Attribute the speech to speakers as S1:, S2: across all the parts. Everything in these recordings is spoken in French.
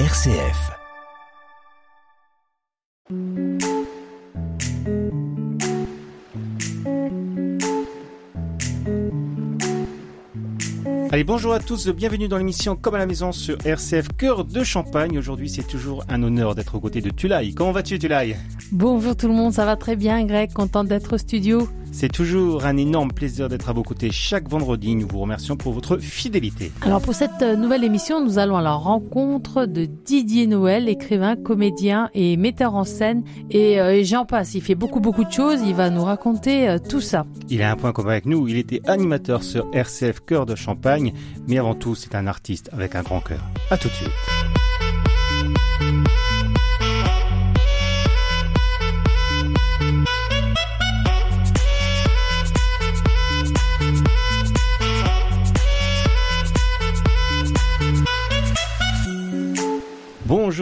S1: RCF.
S2: Allez, bonjour à tous, bienvenue dans l'émission Comme à la maison sur RCF Cœur de Champagne. Aujourd'hui, c'est toujours un honneur d'être aux côtés de Tulay. Comment vas-tu, Tulay
S3: Bonjour tout le monde, ça va très bien, Greg, content d'être au studio.
S2: C'est toujours un énorme plaisir d'être à vos côtés chaque vendredi. Nous vous remercions pour votre fidélité.
S3: Alors pour cette euh, nouvelle émission, nous allons à la rencontre de Didier Noël, écrivain, comédien et metteur en scène. Et, euh, j'en passe, il fait beaucoup beaucoup de choses, il va nous raconter euh, tout ça.
S2: Il a un point commun avec nous, il était animateur sur RCF Cœur de Champagne, mais avant tout c'est un artiste avec un grand cœur. À tout de suite.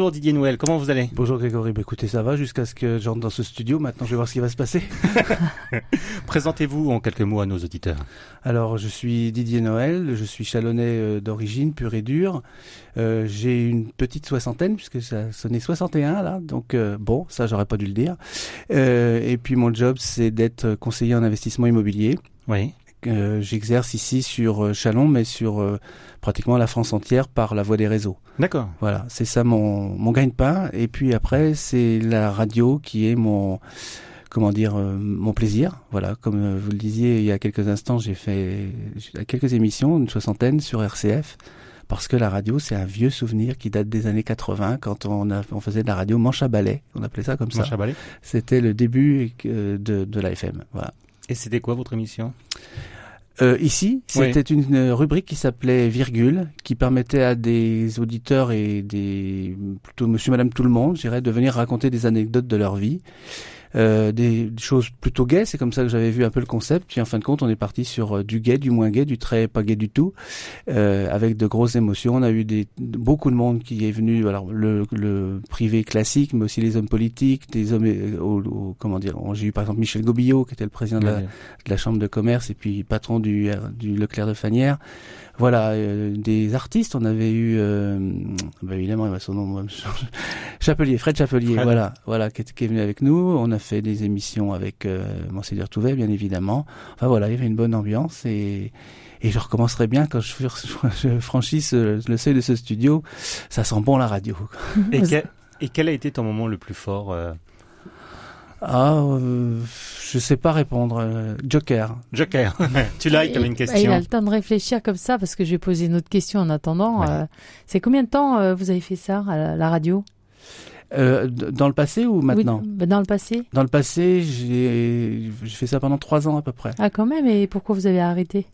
S2: Bonjour Didier Noël, comment vous allez?
S4: Bonjour Grégory, bah, écoutez ça va jusqu'à ce que j'entre dans ce studio, maintenant je vais voir ce qui va se passer.
S2: Présentez-vous en quelques mots à nos auditeurs.
S4: Alors je suis Didier Noël, je suis chalonnais euh, d'origine, pure et dure. Euh, j'ai une petite soixantaine puisque ça sonnait 61 là, donc euh, bon, ça j'aurais pas dû le dire. Euh, et puis mon job c'est d'être conseiller en investissement immobilier.
S2: Oui.
S4: Euh, J'exerce ici sur euh, Chalon, mais sur euh, pratiquement la France entière par la voie des réseaux.
S2: D'accord.
S4: Voilà, c'est ça mon, mon gagne-pain. Et puis après, c'est la radio qui est mon comment dire euh, mon plaisir. Voilà, comme euh, vous le disiez il y a quelques instants, j'ai fait quelques émissions, une soixantaine sur RCF. Parce que la radio, c'est un vieux souvenir qui date des années 80, quand on, a, on faisait de la radio manche à balai, on appelait ça comme ça.
S2: Manche à balai.
S4: C'était le début de, de l'AFM. Voilà.
S2: Et c'était quoi votre émission?
S4: Euh, ici,
S2: Oui.
S4: c'était une euh, rubrique qui s'appelait Virgule, qui permettait à des auditeurs et des plutôt Monsieur, Madame, tout le monde, je dirais, de venir raconter des anecdotes de leur vie, euh, des, des choses plutôt gaies. C'est comme ça que j'avais vu un peu le concept. Puis en fin de compte, on est parti sur euh, du gai, du moins gai, du très pas gai du tout, euh, avec de grosses émotions. On a eu des beaucoup de monde qui est venu. Alors le, le privé classique, mais aussi les hommes politiques, des hommes, euh, au- au- comment dire. J'ai eu par exemple Michel Gobillot, qui était le président de la, de la chambre de commerce et puis patron du, du Leclerc de Fanière. Voilà, euh, des artistes. On avait eu, euh, bah évidemment, il va son nom, moi, Chapelier, Fred Chapelier.
S2: Fred.
S4: Voilà, voilà, qui est, qui est venu avec nous. On a fait des émissions avec euh, Monseigneur Touvet, bien évidemment. Enfin voilà, il y avait une bonne ambiance et et je recommencerai bien quand je, je franchisse le seuil de ce studio. Ça sent bon la radio.
S2: Et, quel, et quel a été ton moment le plus fort euh,
S4: Ah, euh, je sais pas répondre. euh, Joker.
S2: Joker. tu l'as, tu avais une
S3: Et- Il a
S2: question.
S3: le temps de réfléchir comme ça parce que je vais poser une autre question en attendant.
S2: Ouais.
S3: Euh, c'est combien de temps euh, vous avez fait ça à la, la radio?
S4: Euh, dans le passé ou maintenant?
S3: Oui, bah, Dans le passé
S4: Dans le passé, j'ai fait ça pendant trois ans à peu près.
S3: Ah quand même, et pourquoi vous avez arrêté?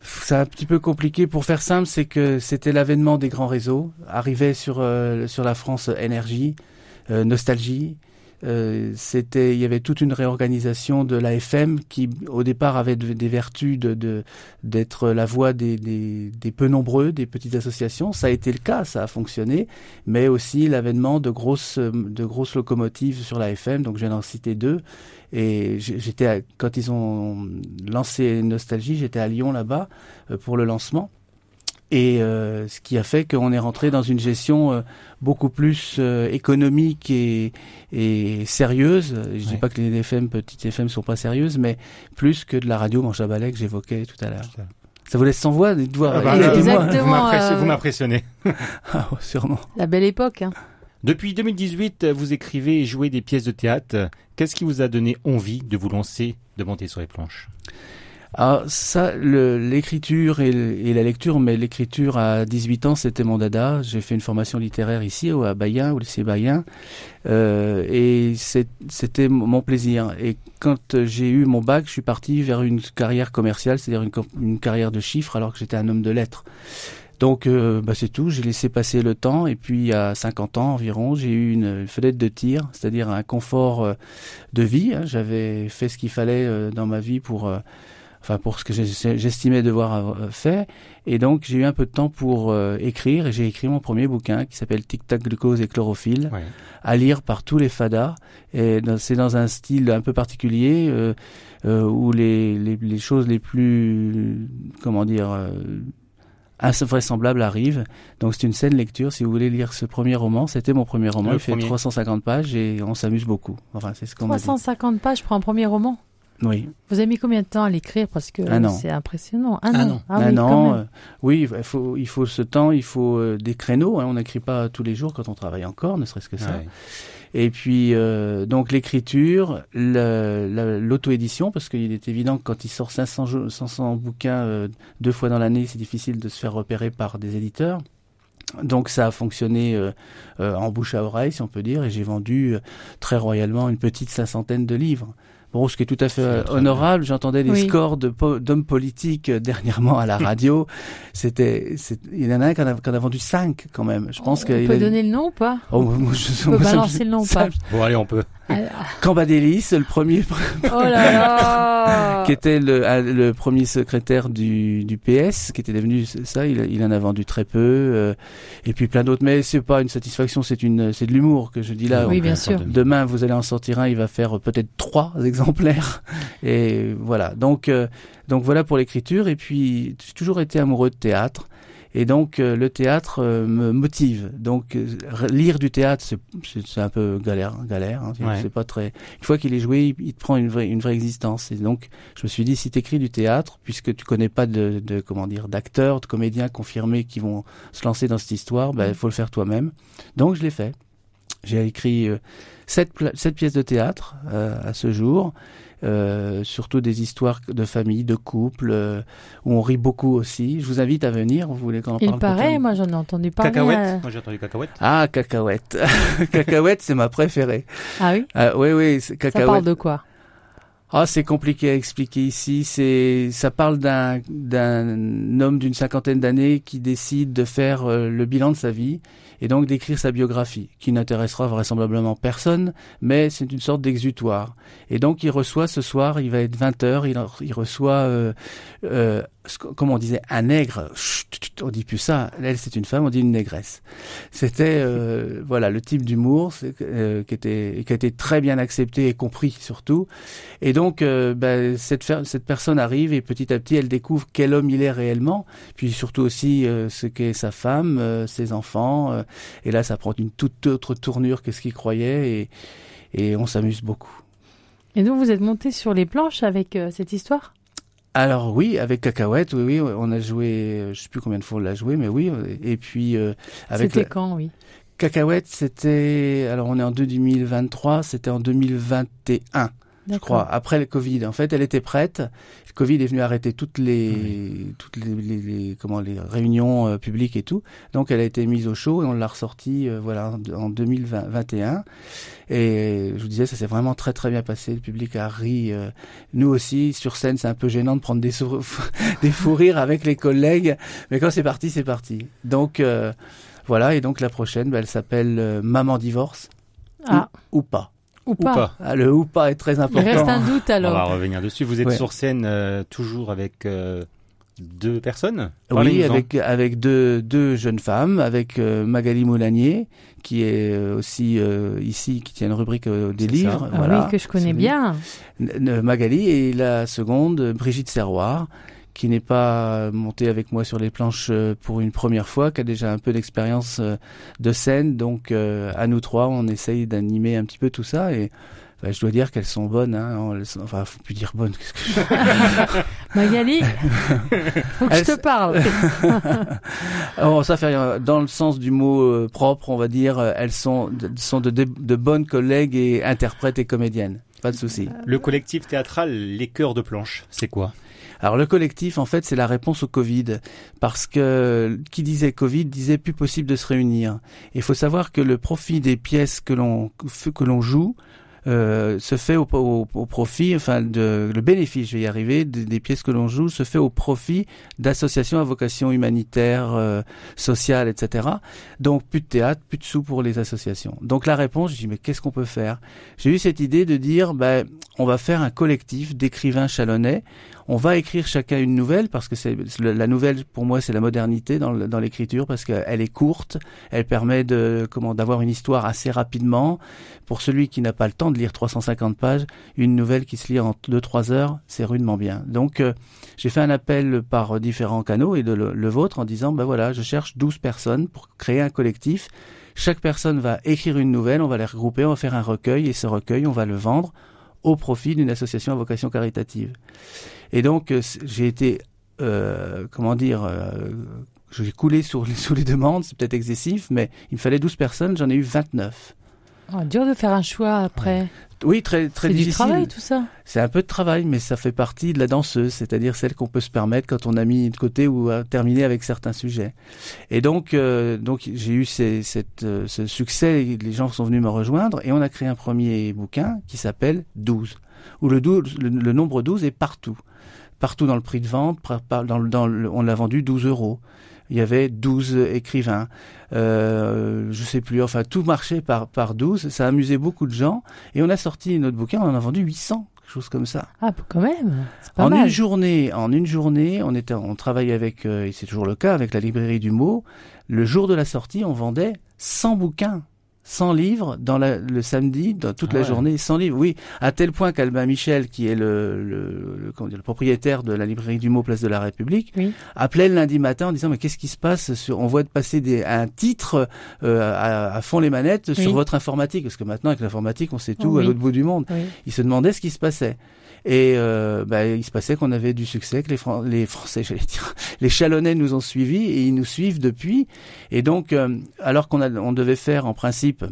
S4: C'est un petit peu compliqué. Pour faire simple, c'est que c'était l'avènement des grands réseaux. Arrivait sur euh, sur la France énergie, euh, nostalgie. Euh, c'était, il y avait toute une réorganisation de l'AFM qui, au départ, avait de- des vertus de d'être la voix des, des peu nombreux, des petites associations. Ça a été le cas, ça a fonctionné, mais aussi l'avènement de grosses de grosses locomotives sur l'AFM. Donc, je viens d'en citer deux. Et j'étais quand ils ont lancé Nostalgie, j'étais à Lyon là-bas euh, pour le lancement. Et euh, ce qui a fait qu'on est rentré dans une gestion euh, beaucoup plus euh, économique et, et sérieuse. Je dis
S2: Ouais.
S4: pas que les FM, petites FM sont pas sérieuses, mais plus que de la radio manche à balai que j'évoquais tout à l'heure. Ça vous laisse sans voix, dites-moi.
S2: Ah bah.
S3: Exactement.
S2: vous m'impressionnez-
S3: euh.
S4: Ah, sûrement.
S3: La belle époque. Hein.
S2: Depuis 2018, vous écrivez et jouez des pièces de théâtre. Qu'est-ce qui vous a donné envie de vous lancer, de monter sur les planches?
S4: Alors ça, l'écriture et, et la lecture, mais l'écriture à 18 ans, c'était mon dada. J'ai fait une formation littéraire ici, au- à au lycée Bayen, euh, et c'était mon plaisir. Et quand euh, j'ai eu mon bac, je suis parti vers une carrière commerciale, c'est-à-dire une, carrière de chiffres, alors que j'étais un homme de lettres. Donc, euh, bah, c'est tout. J'ai laissé passer le temps. Et puis, à 50 ans environ, j'ai eu une fenêtre de tir, c'est-à-dire un confort euh, de vie. hein. J'avais fait ce qu'il fallait dans ma vie pour, enfin, pour ce que j'estimais devoir avoir fait. Et donc, j'ai eu un peu de temps pour euh, écrire. Et j'ai écrit mon premier bouquin qui s'appelle Tic Tac Glucose et Chlorophylle
S2: Ouais.
S4: à lire par tous les fadas. Et c'est dans un style un peu particulier euh, euh, où les, les, les choses les plus, comment dire, euh, invraisemblable arrive. Donc c'est une scène lecture. Si vous voulez lire ce premier roman, c'était mon premier roman.
S2: Le
S4: il fait
S2: premier.
S4: 350 pages et on s'amuse beaucoup. Enfin, c'est ce qu'on m'a dit.
S3: 350 pages pour un premier roman?
S4: Oui.
S3: Vous avez mis combien de temps à l'écrire? Parce que
S4: an.
S3: c'est impressionnant. Un,
S2: Un
S3: an.
S2: an.
S3: Ah oui,
S4: Un
S3: quand
S4: an,
S3: même.
S4: euh, oui, il faut, il faut ce temps, il faut euh, des créneaux. hein. on n'écrit pas tous les jours quand on travaille encore, ne serait-ce que ça.
S2: Ouais.
S4: Et puis euh, donc l'écriture, l'auto-édition, parce qu'il est évident que quand il sort 500, jo- 500 bouquins euh, deux fois dans l'année, c'est difficile de se faire repérer par des éditeurs. Donc ça a fonctionné euh, euh, en bouche à oreille, si on peut dire, et j'ai vendu euh, très royalement une petite cinquantaine de livres. Bon, ce qui est tout à fait euh, honorable. J'entendais les
S3: Oui.
S4: scores de po- d'hommes politiques euh, dernièrement à la radio. C'était, c'est- il y en a un qui en a, qui en a vendu cinq quand même. Je pense
S3: On
S4: qu'il
S3: peut
S4: a-
S3: donner le nom ou pas?
S4: Oh, moi, je,
S3: On peut
S4: moi, ça me-
S3: balancer le nom ou pas?
S2: Bon, allez, on peut.
S4: Cambadélis, le premier,
S3: Oh là là
S4: qui était le, ah, le premier secrétaire du, du PS, qui était devenu ça, il, il en a vendu très peu, euh, et puis plein d'autres. Mais c'est pas une satisfaction, c'est une, c'est de l'humour que je dis là.
S3: Oui, bien sûr.
S4: Demain, vous allez en sortir un, il va faire peut-être trois exemplaires. Et voilà. Donc, euh, donc voilà pour l'écriture. Et puis, j'ai toujours été amoureux de théâtre. Et donc, euh, le théâtre euh, me motive. Donc, euh, lire du théâtre, c'est- un peu galère, galère. hein. C'est-
S2: Ouais.
S4: C'est pas très. Une fois qu'il est joué, il, il te prend une vraie, une vraie existence. Et donc, je me suis dit, si tu écris du théâtre, puisque tu connais pas de, de comment dire, d'acteurs, de comédiens confirmés qui vont se lancer dans cette histoire, ben, il faut le faire toi-même. Donc, je l'ai fait. J'ai écrit euh, sept, sept pièces de théâtre euh, à ce jour, euh, surtout des histoires de famille, de couple, euh, où on rit beaucoup aussi. Je vous invite à venir. Vous voulez qu'on en
S3: Il
S4: parle
S3: paraît,
S4: prochainement
S3: moi j'en ai entendu parler.
S2: Cacahuète.
S3: euh.
S2: Moi, j'ai entendu cacahuète.
S4: Ah, cacahuète. cacahuète, c'est ma préférée.
S3: Ah oui?
S4: Ah, oui, oui, c'est
S3: Ça
S4: cacahuète.
S3: parle de quoi?
S4: Ah, c'est compliqué à expliquer ici. C'est, ça parle d'un d'un homme d'une cinquantaine d'années qui décide de faire euh, le bilan de sa vie et donc d'écrire sa biographie, qui n'intéressera vraisemblablement personne, mais c'est une sorte d'exutoire. Et donc il reçoit ce soir, il va être 20 heures, il, il reçoit, euh, euh, comme on disait, un nègre. Chut, on dit plus ça. Elle, c'est une femme, on dit une négresse. C'était euh, voilà le type d'humour euh, qui était qui a été très bien accepté et compris surtout. Et donc, euh, ben, cette, personne arrive et petit à petit, elle découvre quel homme il est réellement, puis surtout aussi euh, ce qu'est sa femme, ses enfants. Et là, ça prend une toute autre tournure que ce qu'il croyait et, et on s'amuse beaucoup.
S3: Et donc vous êtes monté sur les planches avec euh, cette histoire?
S4: Alors oui, avec Cacahuète, oui, oui, on a joué, je sais plus combien de fois on l'a joué, mais oui. Et puis euh, avec
S3: C'était
S4: la-
S3: quand, oui?
S4: Cacahuète, c'était, alors on est en 2023, c'était en 2021. Je crois, après le Covid. En fait, elle était prête. Le Covid est venu arrêter toutes les, toutes les, les- les- comment, les réunions euh, publiques et tout. Donc, elle a été mise au chaud et on l'a ressortie, euh, voilà, en, en 2021. Et je vous disais, ça s'est vraiment très très bien passé. Le public a ri. euh, nous aussi, sur scène, c'est un peu gênant de prendre des, sour- des fous rires avec les collègues. Mais quand c'est parti, c'est parti. Donc, euh, voilà. Et donc, la prochaine, bah, elle s'appelle euh, Maman divorce
S3: Ah,
S4: ou pas.
S3: Ou
S2: Ou
S3: pas.
S4: Ah, le ou pas est très
S3: Il
S4: important.
S3: reste un doute
S2: On va
S3: alors.
S2: revenir dessus. Vous êtes
S4: Ouais.
S2: sur scène euh, toujours avec euh, deux personnes?
S4: Oui, avec avec deux deux jeunes femmes, avec euh, Magali Moulanier qui est euh, aussi euh, ici qui tient une rubrique euh, des
S2: C'est
S4: livres,
S2: ça.
S3: Ah
S4: voilà.
S3: oui, que je connais bien.
S4: Magali et la seconde Brigitte Serroir qui n'est pas montée avec moi sur les planches euh, pour une première fois, qui a déjà un peu d'expérience euh, de scène. Donc euh, à nous trois, on essaye d'animer un petit peu tout ça et bah, je dois dire qu'elles sont bonnes. Hein. Enfin, faut plus dire bonnes. qu'est-ce que je-
S3: Magali, faut que je te parle.
S4: Oh, ça fait rien. Dans le sens du mot euh, propre, on va dire, elles sont, de- sont de, de, de bonnes collègues et interprètes et comédiennes. Pas de souci.
S2: Le collectif théâtral Les Cœurs de Planche, c'est quoi?
S4: Alors le collectif, en fait, c'est la réponse au Covid, parce que qui disait Covid disait plus possible de se réunir. Il faut savoir que le profit des pièces que l'on que l'on joue euh, se fait au, profit, enfin de, le bénéfice, je vais y arriver, des, des pièces que l'on joue se fait au profit d'associations à vocation humanitaire, euh, sociale, etc. Donc plus de théâtre, plus de sous pour les associations. Donc la réponse, je dis mais qu'est-ce qu'on peut faire? J'ai eu cette idée de dire, ben on va faire un collectif d'écrivains chalonnais. On va écrire chacun une nouvelle parce que c'est la nouvelle pour moi c'est la modernité dans, l'écriture parce qu'elle est courte, elle permet de comment d'avoir une histoire assez rapidement. Pour celui qui n'a pas le temps de lire 350 pages, une nouvelle qui se lit en 2-3 heures, c'est rudement bien. Donc euh, j'ai fait un appel par différents canaux et de le, le vôtre en disant ben voilà, je cherche 12 personnes pour créer un collectif. Chaque personne va écrire une nouvelle, on va les regrouper, on va faire un recueil et ce recueil, on va le vendre au profit d'une association à vocation caritative. Et donc, euh, j'ai été, euh, comment dire, euh, j'ai coulé sur les, sous les demandes, c'est peut-être excessif, mais il me fallait 12 personnes, j'en ai eu 29.
S3: Oh, dur de faire un choix après.
S4: Oui, très très difficile.
S3: C'est du travail tout ça.
S4: C'est un peu de travail, mais ça fait partie de la danseuse, c'est-à-dire celle qu'on peut se permettre quand on a mis de côté ou a terminé avec certains sujets. Et donc, euh, donc j'ai eu ces, cette, euh, ce succès, les gens sont venus me rejoindre et on a créé un premier bouquin qui s'appelle 12, où le, 12, le, nombre 12 est partout. Partout dans le prix de vente, dans, dans on l'a vendu 12 euros il y avait 12 écrivains. Euh, je sais plus, enfin tout marchait par, par 12, ça amusait beaucoup de gens, et on a sorti notre bouquin, on en a vendu 800 quelque chose comme ça.
S3: Ah, quand même.
S4: Pas en une journée, en une journée, on était, on travaillait avec, euh, et c'est toujours le cas, avec la librairie du mot. Le jour de la sortie, on vendait 100 bouquins. 100 livres dans le samedi, dans toute la ah journée, 100 livres. Oui, à tel point qu'Albin Michel, qui est le, le, le, propriétaire de la librairie du mot Place de la République, appelait le lundi matin en disant mais qu'est-ce qui se passe sur, On voit passer des, un titre euh, à, à, fond les manettes sur votre informatique, parce que maintenant avec l'informatique on sait tout à l'autre bout du monde. Il se demandait ce qui se passait. Et euh, bah, il se passait qu'on avait du succès, que les, les Français, j'allais dire, les Chalonnais nous ont suivis et ils nous suivent depuis. Et donc, euh, alors qu'on on devait faire en principe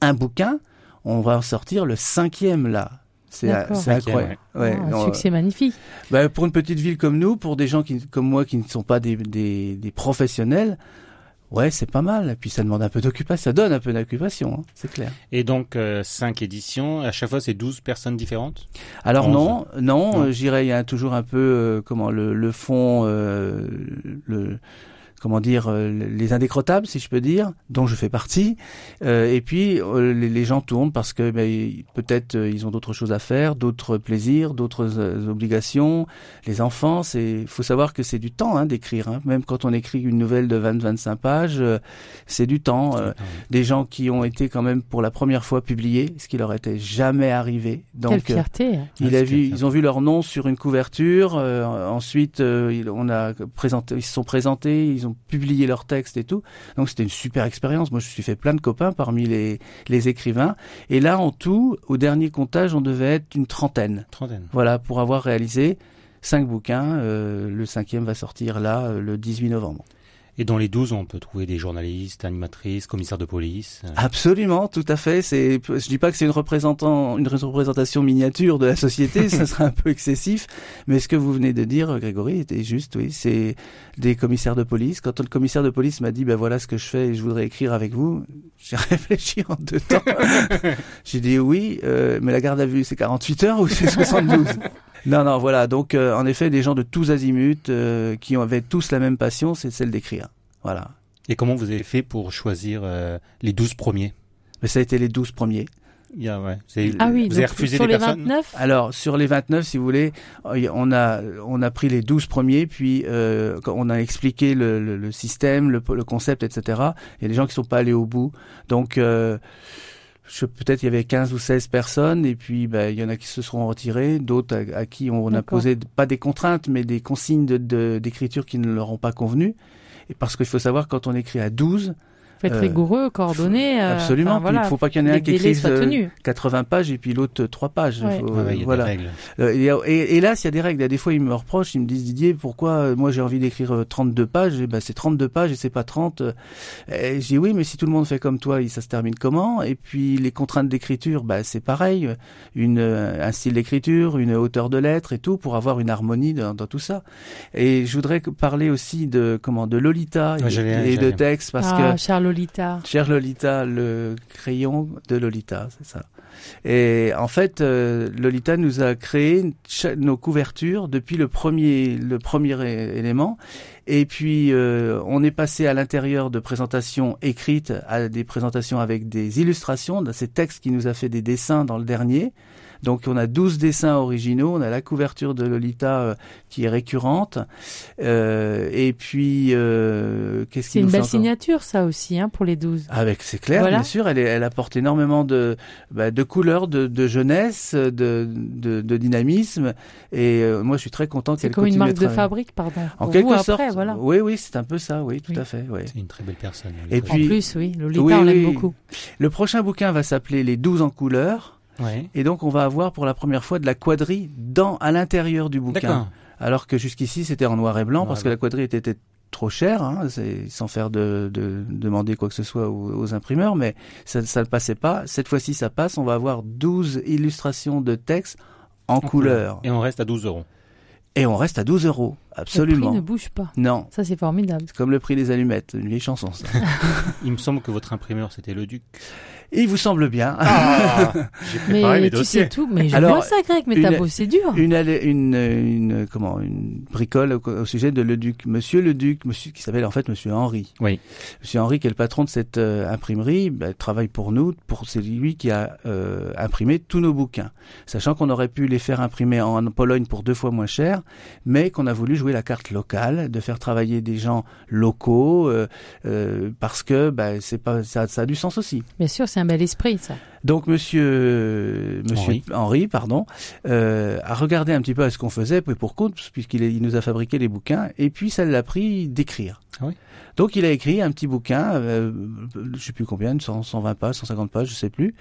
S4: un bouquin, on va en sortir le cinquième là.
S3: C'est incroyable. Ouais. Ah, un succès magnifique.
S4: Bah, pour une petite ville comme nous, pour des gens qui, comme moi qui ne sont pas des, des, des professionnels, Ouais, c'est pas mal. Et puis ça demande un peu d'occupation, ça donne un peu d'occupation, hein, c'est clair.
S2: Et donc euh, cinq éditions, à chaque fois c'est 12 personnes différentes?
S4: Alors non, non, euh, j'irais il y a toujours un peu euh, comment le, le fond le comment dire, euh, les indécrottables, si je peux dire, dont je fais partie. Euh, et puis euh, les, gens tournent parce que ben, peut-être ils ont d'autres choses à faire, d'autres plaisirs, d'autres obligations. Les enfants, c'est, faut savoir que c'est du temps hein, d'écrire. Hein. Même quand on écrit une nouvelle de 20-25 pages, c'est du temps. des gens qui ont été quand même pour la première fois publiés, ce qui leur était jamais arrivé.
S3: Donc, Quelle fierté. Hein.
S4: il a vu, ils ont vu leur nom sur une couverture. ensuite, on a présenté, ils se sont présentés, ils ont publier leurs textes et tout. Donc c'était une super expérience. Moi, je me suis fait plein de copains parmi les, les écrivains. Et là, en tout, au dernier comptage, on devait être une trentaine.
S2: Trentaine.
S4: Voilà, pour avoir réalisé cinq bouquins. Euh, le cinquième va sortir là, euh, le 18 novembre.
S2: Et dans les 12, on peut trouver des journalistes, animatrices, commissaires de police.
S4: Absolument, tout à fait. C'est, je dis pas que c'est une représentant, une représentation miniature de la société, ça serait un peu excessif. Mais ce que vous venez de dire, Grégory, était juste, oui. C'est des commissaires de police. Quand le commissaire de police m'a dit, ben voilà ce que je fais et je voudrais écrire avec vous, j'ai réfléchi en deux temps. j'ai dit oui, euh, mais la garde à vue, c'est 48 heures ou c'est 72? Non, non, voilà. Donc, euh, en effet, des gens de tous azimuts euh, qui avaient tous la même passion, c'est celle d'écrire. Voilà.
S2: Et comment vous avez fait pour choisir euh, les 12 premiers?
S4: Mais ça a été les 12 premiers.
S2: Yeah, ouais.
S3: ah oui, vous avez refusé sur les 29
S4: Alors, sur les 29, si vous voulez, on a, on a pris les 12 premiers, puis on a expliqué le, le, le système, le, le, concept, etc. Il y a des gens qui sont pas allés au bout. Donc, peut-être il y avait 15 ou 16 personnes et puis ben, il y en a qui se seront retirés, d'autres à, qui on a posé pas des contraintes mais des consignes d'écriture de, qui ne leur ont pas convenu. Et parce qu'il faut savoir quand on écrit à 12,
S3: faut être rigoureux, coordonné.
S4: Euh, absolument. il ne faut pas qu'il y en ait un qui écrive 80 euh, pages et puis l'autre 3 pages.
S2: il y a voilà. des règles.
S4: Euh, et, là, il y a des règles. Il y a des fois, ils me reprochent, ils me disent Didier, pourquoi moi j'ai envie d'écrire 32 pages? Et ben c'est 32 pages et c'est pas 30. Et je dis oui, mais si tout le monde fait comme toi, ça se termine comment? Et puis les contraintes d'écriture, bah c'est pareil. Une un style d'écriture, une hauteur de lettres et tout pour avoir une harmonie dans, tout ça. Et je voudrais parler aussi de comment de Lolita et, de texte parce
S3: ah,
S4: que
S3: Charles Lolita.
S4: Cher Lolita, le crayon de Lolita, c'est ça. Et en fait, euh, Lolita nous a créé nos couvertures depuis le premier, le premier élément. Et puis, euh, on est passé à l'intérieur de présentations écrites à des présentations avec des illustrations, de ces textes qui nous a fait des dessins dans le dernier Donc on a 12 dessins originaux, on a la couverture de Lolita euh, qui est récurrente, euh, et puis euh, qu'est-ce
S3: C'est une belle signature, ça aussi, hein, pour les 12.
S4: avec, c'est clair,
S3: Voilà.
S4: bien sûr, elle, est- elle apporte énormément de, bah, de couleurs, de, de jeunesse, de, de, de dynamisme, et euh, moi je suis très content
S3: C'est
S4: qu'elle
S3: comme une
S4: continue à
S3: marque de fabrique, pardon.
S4: En
S3: Pour
S4: quelque
S3: vous,
S4: sorte,
S3: après, voilà.
S4: oui, oui, c'est un peu ça, oui, tout
S3: Oui.
S4: à fait, oui.
S2: C'est une très belle personne.
S4: Et
S3: En
S4: puis-
S3: plus, oui, Lolita,
S4: Oui,
S3: on l'aime
S4: oui.
S3: beaucoup.
S4: Le prochain bouquin va s'appeler Les 12 en couleurs,
S2: Ouais.
S4: et donc on va avoir pour la première fois de la quadrille dans, à l'intérieur du bouquin. Alors que jusqu'ici c'était en noir et blanc
S2: Noir
S4: parce
S2: et
S4: que la quadrille était, était trop chère, hein, c'est- sans faire de, de demander quoi que ce soit aux, aux imprimeurs, mais ça, ça ne passait pas. Cette fois-ci ça passe, on va avoir 12 illustrations de texte en, couleur.
S2: Et on reste à 12 euros.
S4: Et on reste à 12 euros,
S3: Le
S4: absolument.
S3: prix ne bouge pas.
S4: Non,
S3: Ça, c'est formidable.
S4: c'est comme le prix des allumettes, une vieille chanson ça.
S2: Il me semble que votre imprimeur, c'était le Duc.
S4: Il vous semble bien
S2: Ah J'ai préparé mes
S3: Mais tu
S2: dossiers.
S3: sais tout. Mais je
S4: Alors,
S3: vois ça, Greg, mais t'as bossé dur.
S4: une, une, une, comment, une bricole au, au sujet de le duc. Monsieur le duc, monsieur qui s'appelle en fait Monsieur Henri.
S2: Oui.
S4: Monsieur Henri, qui est le patron de cette euh, imprimerie, bah, travaille pour nous. Pour c'est lui qui a euh, imprimé tous nos bouquins, sachant qu'on aurait pu les faire imprimer en Pologne pour deux fois moins cher, mais qu'on a voulu jouer la carte locale, de faire travailler des gens locaux, euh, euh, parce que bah, c'est pas ça, ça a du sens aussi.
S3: Bien sûr, c'est un bel esprit, ça.
S4: Donc monsieur, monsieur
S2: Henri.
S4: Henri, pardon, euh, a regardé un petit peu à ce qu'on faisait, puis pour compte, puisqu'il il nous a fabriqué les bouquins, et puis ça l'a pris d'écrire.
S2: Ah oui.
S4: Donc il a écrit un petit bouquin, euh, je sais plus combien, 100, 120 pages, 150 pages, je sais plus,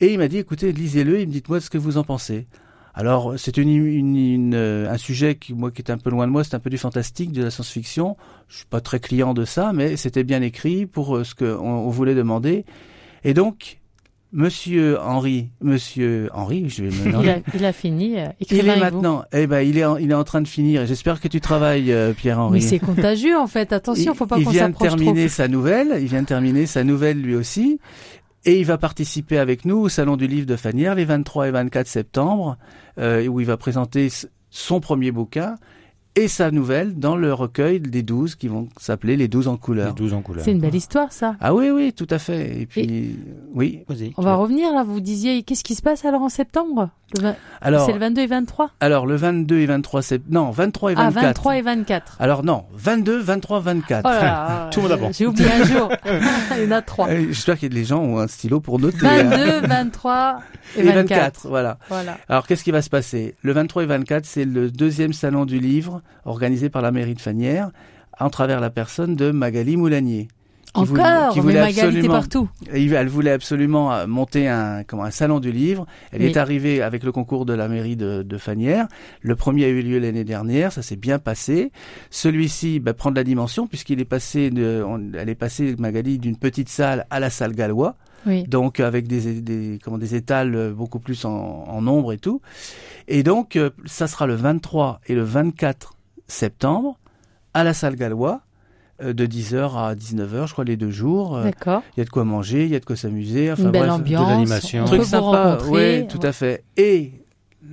S4: et il m'a dit écoutez, lisez-le et me dites-moi ce que vous en pensez. Alors c'est une, une- une, euh, un sujet qui moi qui est un peu loin de moi, c'est un peu du fantastique, de la science-fiction. Je suis pas très client de ça, mais c'était bien écrit pour euh, ce que on, on voulait demander. Et donc Monsieur Henri, Monsieur Henri, je vais me
S3: Il a, il a fini. euh,
S4: Il est maintenant, eh ben, il est, en, il est en train de finir. J'espère que tu travailles, euh, Pierre-Henri.
S3: Mais c'est contagieux, en fait. Attention, faut pas
S4: il
S3: qu'on
S4: vient de
S3: s'approche trop.
S4: terminer sa nouvelle. Il vient de terminer sa nouvelle lui aussi. Et il va participer avec nous au Salon du Livre de Fanière les 23 et 24 septembre, euh, où il va présenter son premier bouquin et sa nouvelle dans le recueil des 12 qui vont s'appeler Les 12 en
S2: Les
S4: couleur.
S2: 12 en couleur.
S3: C'est une belle histoire, ça.
S4: Ah oui, oui, tout à fait. Et puis, oui.
S3: On va revenir là. Vous disiez, qu'est-ce qui se passe alors en septembre?
S4: Alors,
S3: C'est le 22 et 23
S4: alors, le 22 et 23 septembre, non, 23 et 24.
S3: Ah, 23 et 24.
S4: Alors non, 22, 23, 24.
S3: Oh là là,
S2: Tout le monde à bord.
S3: J'ai oublié un jour. Il y en a trois.
S4: Euh, J'espère que les gens ont un stylo pour noter. hein.
S3: 22, 23 et
S4: Et
S3: 24.
S4: voilà.
S3: Voilà.
S4: Alors, qu'est-ce qui va se passer? Le 23 et 24, c'est le deuxième salon du livre organisé par la mairie de Fanière, en travers la personne de Magali Moulanier. Voulait-
S3: Encore,
S4: qui
S3: mais
S4: voulait
S3: Magali, partout.
S4: Elle voulait absolument euh, monter un, comment, un salon du livre. Elle
S3: Oui.
S4: est arrivée avec le concours de la mairie de, de Fanière. Le premier a eu lieu l'année dernière, ça s'est bien passé. Celui-ci bah, prend de la dimension puisqu'il est passé, de, on- elle est passée Magali d'une petite salle à la salle Gallois.
S3: Oui.
S4: donc avec des, des, comment, des étals euh, beaucoup plus en, en nombre et tout. Et donc, euh, ça sera le 23 et le 24 septembre à la salle Gallois, de 10h à 19h, je crois, les deux jours. Euh,
S3: D'accord.
S4: Il y a de quoi manger, il y a de quoi s'amuser. Enfin,
S3: Une belle
S4: bref,
S3: ambiance.
S2: l'animation.
S3: On
S4: truc sympa, ouais, tout à fait. Et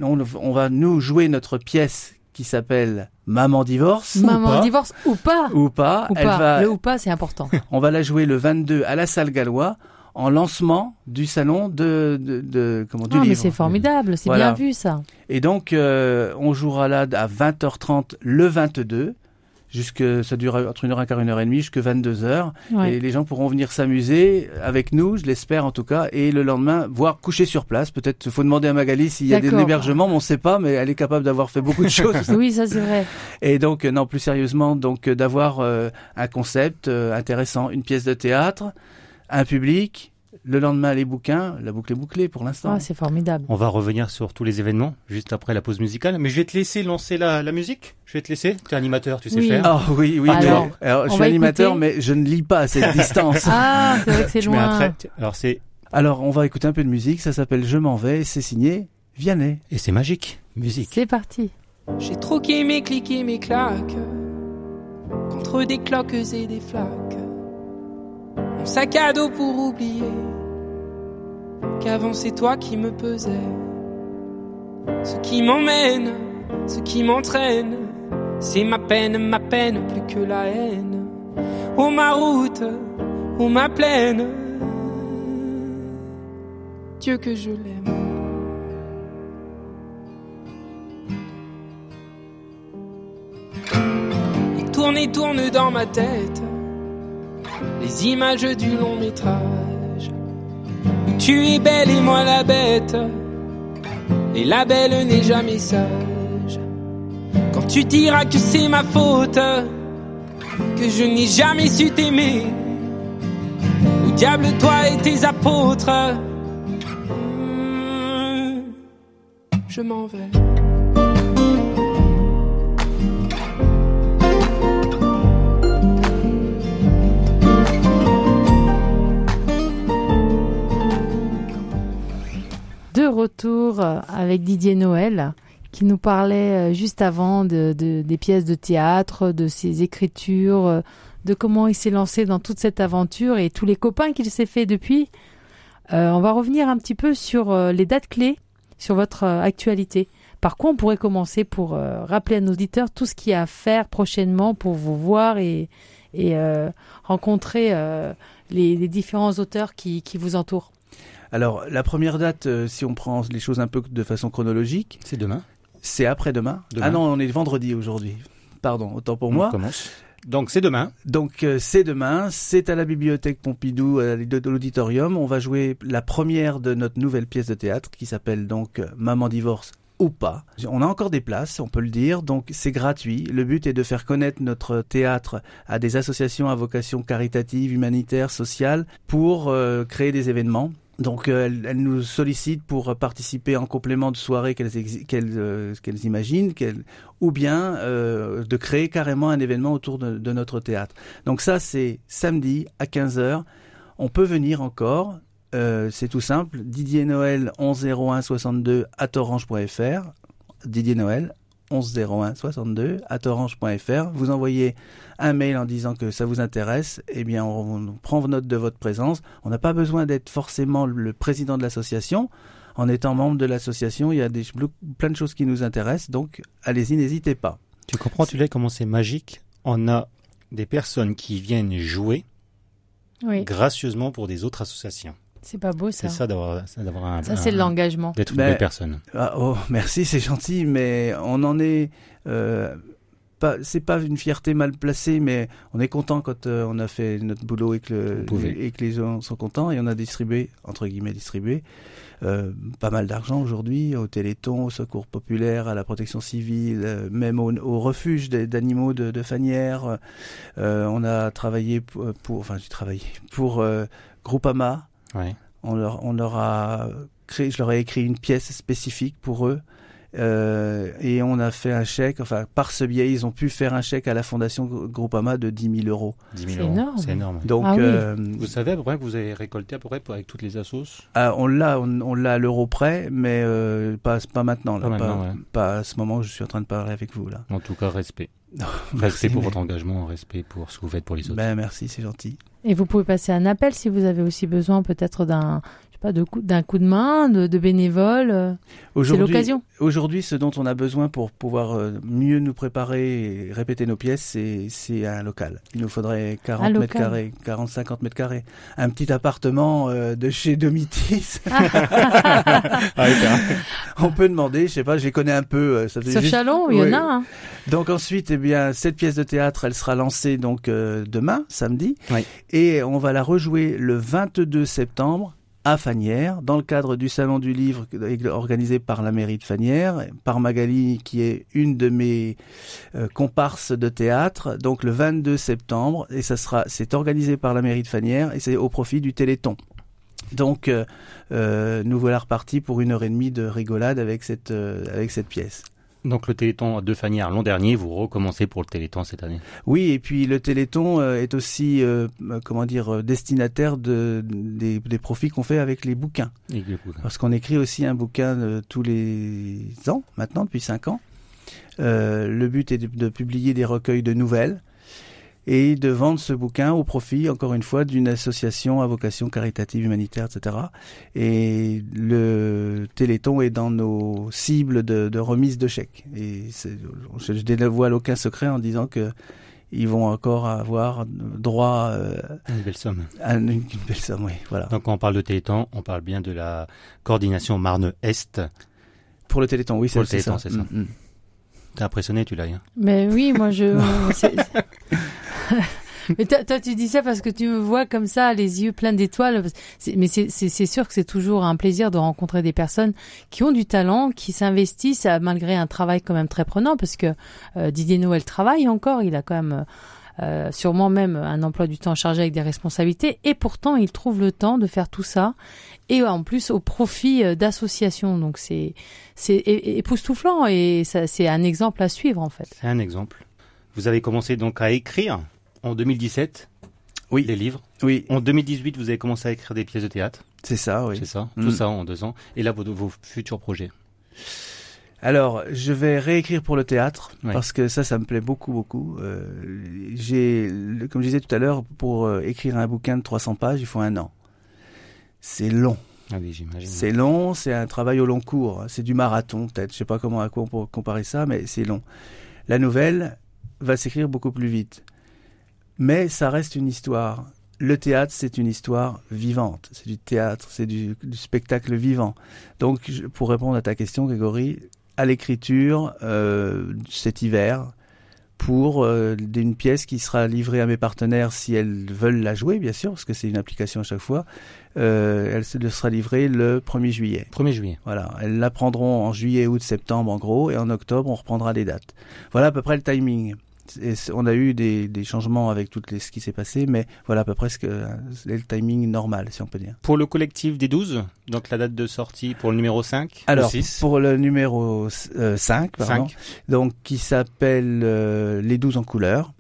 S4: on, on va nous jouer notre pièce qui s'appelle Maman divorce.
S3: Maman
S2: pas.
S3: divorce ou pas.
S4: Ou pas.
S3: Ou
S4: Elle
S3: pas.
S4: va,
S3: Le ou pas, c'est important.
S4: on va la jouer le 22 à la salle Gallois en lancement du salon de, de, de- comment du
S3: Ah, mais c'est formidable. C'est
S4: Voilà.
S3: bien vu, ça.
S4: Et donc euh, on jouera là à 20h30 le 22 jusque ça dure entre une heure et quart, une heure et demie jusque 22 heures
S3: Ouais.
S4: et les gens pourront venir s'amuser avec nous, je l'espère en tout cas, et le lendemain voir coucher sur place. Peut-être faut demander à Magali s'il y a des hébergements, mais on ne sait pas, mais elle est capable d'avoir fait beaucoup de choses.
S3: Oui, ça c'est vrai.
S4: Et donc, non, plus sérieusement, donc euh, d'avoir euh, un concept euh, intéressant, une pièce de théâtre, un public, le lendemain les bouquins, la boucle est bouclée pour l'instant.
S3: Ah, c'est formidable.
S2: On va revenir sur tous les événements juste après la pause musicale. Mais je vais te laisser lancer la, la musique. Je vais te laisser. Tu es animateur, tu sais
S3: Oui.
S2: faire.
S4: Ah oui, oui.
S3: Alors,
S4: mais- alors, je suis animateur,
S3: écouter.
S4: mais je ne lis pas à cette distance.
S3: Ah, c'est vrai que c'est
S2: Je mets un
S3: loin.
S2: trait. Alors c'est
S4: Alors, on va écouter un peu de musique. Ça s'appelle Je m'en vais. C'est signé Vianney.
S2: et c'est magique. Musique.
S3: C'est parti.
S1: J'ai troqué mes clics et mes claques contre des cloques et des flaques mon sac à dos pour oublier qu'avant c'est toi qui me pesais. Ce qui m'emmène, ce qui m'entraîne, c'est ma peine, ma peine plus que la haine. Oh ma route, oh ma plaine, Dieu que je l'aime. Il tourne et tourne dans ma tête les images du long métrage. Où tu es belle et moi la bête. Et la belle n'est jamais sage. Quand tu diras que c'est ma faute, que je n'ai jamais su t'aimer. Au diable, toi et tes apôtres. Hmm, je m'en vais.
S3: Retour euh, avec Didier Noël qui nous parlait euh, juste avant de, de- des pièces de théâtre, de ses écritures, euh, de comment il s'est lancé dans toute cette aventure et tous les copains qu'il s'est fait depuis. On va revenir un petit peu sur les dates clés, sur votre actualité. Par quoi on pourrait commencer pour rappeler à nos auditeurs tout ce qu'il y a à faire prochainement pour vous voir et, rencontrer les, différents auteurs qui vous entourent?
S4: Alors, la première date, euh, si on prend les choses un peu de façon chronologique,
S2: C'est demain.
S4: c'est après-demain.
S2: Demain.
S4: Ah non, on est vendredi aujourd'hui. Pardon, autant pour
S2: On
S4: moi.
S2: commence. Donc c'est demain.
S4: Donc euh, c'est demain, c'est à la bibliothèque Pompidou, à l'auditorium. On va jouer la première de notre nouvelle pièce de théâtre qui s'appelle donc euh, Maman divorce ou pas. On a encore des places, on peut le dire, donc c'est gratuit. Le but est de faire connaître notre théâtre à des associations à vocation caritative, humanitaire, sociale, pour euh, créer des événements. Donc euh, elles, nous sollicitent pour participer en complément de soirées qu'elles euh, imaginent, ou bien euh, de créer carrément un événement autour de, notre théâtre. Donc ça, c'est samedi à 15h. On peut venir encore. Euh, c'est tout simple. Didier Noël 1101 62 à orange.fr. Didier Noël 1101 62 à orange.fr. Vous envoyez un mail en disant que ça vous intéresse. Eh bien, on, on prend note de votre présence. On n'a pas besoin d'être forcément le président de l'association. En étant membre de l'association, il y a des, plein de choses qui nous intéressent. Donc, allez-y, n'hésitez pas.
S2: Tu comprends, tu l'as comment c'est magique? On a des personnes qui viennent jouer
S3: Oui,
S2: gracieusement pour des autres associations.
S3: C'est pas beau ça.
S2: C'est ça d'avoir ça un
S3: Ça, c'est l'engagement.
S2: d'être une
S4: Ben,
S2: belle personne.
S4: Ah, oh, merci, c'est gentil, mais on en est. Euh, pas, c'est pas une fierté mal placée, mais on est content quand euh, on a fait notre boulot et que, le- et que les gens sont contents. Et on a distribué, entre guillemets, distribué euh, pas mal d'argent aujourd'hui au Téléthon, au Secours populaire, à la protection civile, euh, même au, au refuge d'animaux de, de Fanière. Euh, on a travaillé pour, pour- enfin j'ai travaillé pour euh, Groupama.
S2: Ouais.
S4: On leur, on leur a créé, je leur ai écrit une pièce spécifique pour eux. Euh, et on a fait un chèque, enfin par ce biais, ils ont pu faire un chèque à la fondation Groupama de 10 000 euros.
S2: 10 000
S3: C'est
S2: euros.
S3: énorme.
S2: C'est énorme.
S4: Donc
S3: Ah oui.
S4: euh,
S2: Vous savez à peu près que vous avez récolté à peu près pour- avec toutes les assos?
S4: Ah, on l'a, on, on l'a à l'euro près, mais euh, pas, pas maintenant, là,
S2: Pas maintenant, ouais.
S4: pas à ce moment où je suis en train de parler avec vous là.
S2: En tout cas, respect.
S4: Merci,
S2: Respect pour
S4: mais-
S2: votre engagement, respect pour ce que vous faites pour les autres.
S4: Ben merci, c'est gentil.
S3: Et vous pouvez passer un appel si vous avez aussi besoin peut-être d'un pas de coup d'un coup de main, de, de bénévoles. euh, C'est
S4: Aujourd'hui-
S3: l'occasion.
S4: Aujourd'hui, ce dont on a besoin pour pouvoir euh, mieux nous préparer et répéter nos pièces, c'est, c'est un local. Il nous faudrait 40
S3: Un
S4: mètres carrés, 40-50 mètres carrés. Un petit appartement euh, de chez Domitis. on peut demander, je sais pas, je les connais un peu. Ça juste-
S3: Chalon, il y en a. hein.
S4: Donc ensuite, eh bien, cette pièce de théâtre, elle sera lancée donc euh, demain, samedi,
S2: Oui.
S4: et on va la rejouer le 22 septembre à Fanière, dans le cadre du Salon du Livre organisé par la mairie de Fanière, par Magali, qui est une de mes euh, comparses de théâtre, donc le 22 septembre, et ça sera, c'est organisé par la mairie de Fanière, et c'est au profit du Téléthon. Donc, euh, euh, nous voilà repartis pour une heure et demie de rigolade avec cette, avec cette pièce.
S2: Donc le Téléthon de Fanière l'an dernier, vous recommencez pour le Téléthon cette année.
S4: Oui, et puis le Téléthon euh, est aussi, euh, euh, comment dire, destinataire de, des, des profits qu'on fait avec les bouquins. Parce qu'on écrit aussi un bouquin euh, tous les ans, maintenant, depuis cinq ans. Euh, le but est de, de publier des recueils de nouvelles et de vendre ce bouquin au profit, encore une fois, d'une association à vocation caritative, humanitaire, etc. Et le Téléthon est dans nos cibles de, de remise de chèques. Et je, je dévoile aucun secret en disant que ils vont encore avoir droit euh,
S2: une belle somme.
S4: à une, une belle somme. Oui, voilà.
S2: Donc quand on parle de Téléthon, on parle bien de la coordination Marne-Est.
S4: Pour le Téléthon, oui,
S2: Pour
S4: c'est
S2: le
S4: c'est
S2: Téléthon,
S4: ça.
S2: c'est ça. T'es impressionné, tu l'as hein
S3: Mais oui, moi je mais toi, tu dis ça parce que tu me vois comme ça, les yeux pleins d'étoiles. Mais c'est- sûr que c'est toujours un plaisir de rencontrer des personnes qui ont du talent, qui s'investissent euh, malgré un travail quand même très prenant, parce que euh, Didier Noël travaille encore. Il a quand même euh, sûrement même un emploi du temps chargé avec des responsabilités, et pourtant il trouve le temps de faire tout ça, et en plus au profit d'associations. Donc c'est époustouflant et c'est un exemple à suivre en fait.
S2: C'est un exemple. Vous avez commencé donc à écrire en 2017
S4: Oui.
S2: des livres.
S4: Oui,
S2: En 2018, vous avez commencé à écrire des pièces de théâtre.
S4: c'est ça, oui.
S2: C'est ça
S4: Mm.
S2: Tout ça en deux ans. Et là, vos, vos futurs projets.
S4: Alors, je vais réécrire pour le théâtre parce que ça, ça me plaît beaucoup, beaucoup. Euh, j'ai, comme je disais tout à l'heure, pour euh, écrire un bouquin de 300 pages, il faut un an. C'est long.
S2: Ah oui, j'imagine.
S4: C'est long, c'est un travail au long cours. C'est du marathon, peut-être. Je sais pas comment à quoi on peut comparer ça, mais c'est long. La nouvelle va s'écrire beaucoup plus vite. Mais ça reste une histoire. Le théâtre, c'est une histoire vivante. C'est du théâtre, c'est du, du spectacle vivant. Donc, pour répondre à ta question, Grégory, à l'écriture euh, cet hiver pour euh, une pièce qui sera livrée à mes partenaires si elles veulent la jouer, bien sûr, parce que c'est une application à chaque fois. Euh, elle se- sera livrée le 1er juillet.
S2: 1er juillet.
S4: Voilà, elles la prendront en juillet, août, septembre en gros, et en octobre on reprendra les dates. Voilà à peu près le timing. Et on a eu des, des changements avec tout les, ce qui s'est passé, mais voilà à peu près ce que, c'est le timing normal, si on peut dire.
S2: Pour le collectif des 12, donc la date de sortie pour le numéro 5
S4: Alors,
S2: ou 6
S4: pour le numéro euh, 5, pardon,
S2: 5.
S4: donc qui s'appelle euh, Les 12 en couleur.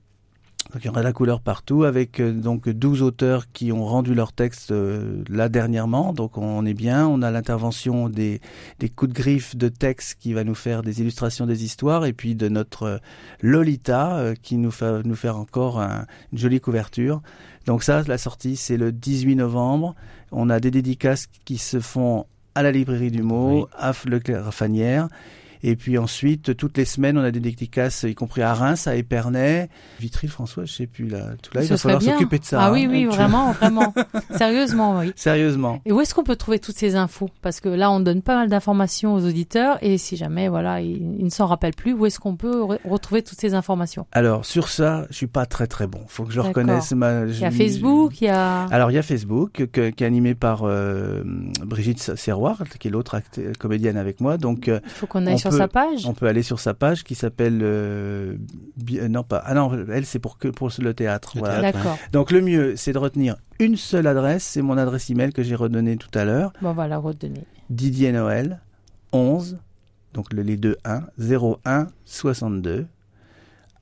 S4: Donc il y aura de la couleur partout avec euh, donc 12 auteurs qui ont rendu leur texte euh, là dernièrement. Donc on est bien, on a l'intervention des, des coups de griffe de texte qui va nous faire des illustrations des histoires et puis de notre euh, Lolita euh, qui nous fait nous faire encore un- une jolie couverture. Donc ça la sortie c'est le 18 novembre. On a des dédicaces qui se font à la librairie du mot,
S2: Oui.
S4: à Leclerc Fanière. Et puis ensuite, toutes les semaines, on a des dédicaces, y compris à Reims, à Épernay, Vitry, François, je sais plus là. Tout là, il
S3: Ce
S4: va falloir s'occuper de ça.
S3: Ah oui,
S4: hein.
S3: oui,
S4: Tu-
S3: vraiment, vraiment. Sérieusement, oui.
S4: Sérieusement.
S3: Et où est-ce qu'on peut trouver toutes ces infos? Parce que là, on donne pas mal d'informations aux auditeurs, et si jamais, voilà, ils, ils ne s'en rappellent plus, où est-ce qu'on peut re- retrouver toutes ces informations?
S4: Alors sur ça, je suis pas très très bon. Faut que je reconnaisse ma.
S3: Il y a Facebook, il y a.
S4: Alors il y a Facebook que- qui est animé par euh, Brigitte Serroir, qui est l'autre comédienne avec moi. Donc euh,
S3: Il faut qu'on aille
S4: on
S3: sur
S4: peut-
S3: sa page.
S4: on peut aller sur sa page qui s'appelle euh, euh, non pas ah non elle c'est pour que pour le théâtre.
S2: Le
S4: voilà.
S2: théâtre.
S3: D'accord.
S4: Donc le mieux c'est de retenir une seule adresse, c'est mon adresse email que j'ai redonnée tout à l'heure.
S3: Bon, voilà, retenez.
S4: Didier Noël 11 donc le- les deux 1 01 62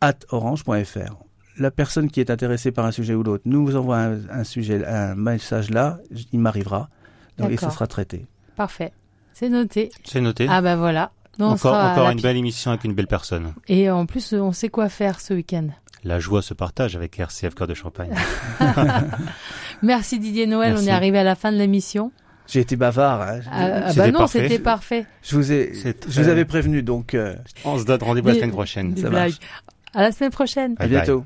S4: at orange.fr. La personne qui est intéressée par un sujet ou l'autre nous envoie un, un sujet, un message là, il m'arrivera donc, et ça sera traité.
S3: Parfait. C'est noté.
S2: C'est noté.
S3: Ah ben voilà.
S2: Encore une belle émission avec une belle personne.
S3: Et en plus, on sait quoi faire ce week-end.
S2: La joie se partage avec RCF Cœur de Champagne.
S3: Merci Didier Noël,
S2: Merci.
S3: on est arrivé à la fin de l'émission.
S4: J'ai été bavard. hein.
S3: Ah, ah bah non, c'était parfait.
S4: Je vous ai,
S2: C'est
S4: je vous
S2: très-
S4: avais prévenu donc euh,
S2: On se donne rendez-vous la semaine prochaine.
S3: Des
S4: Ça
S3: blagues.
S4: marche.
S3: À la semaine prochaine.
S4: à
S2: bye.
S4: bientôt.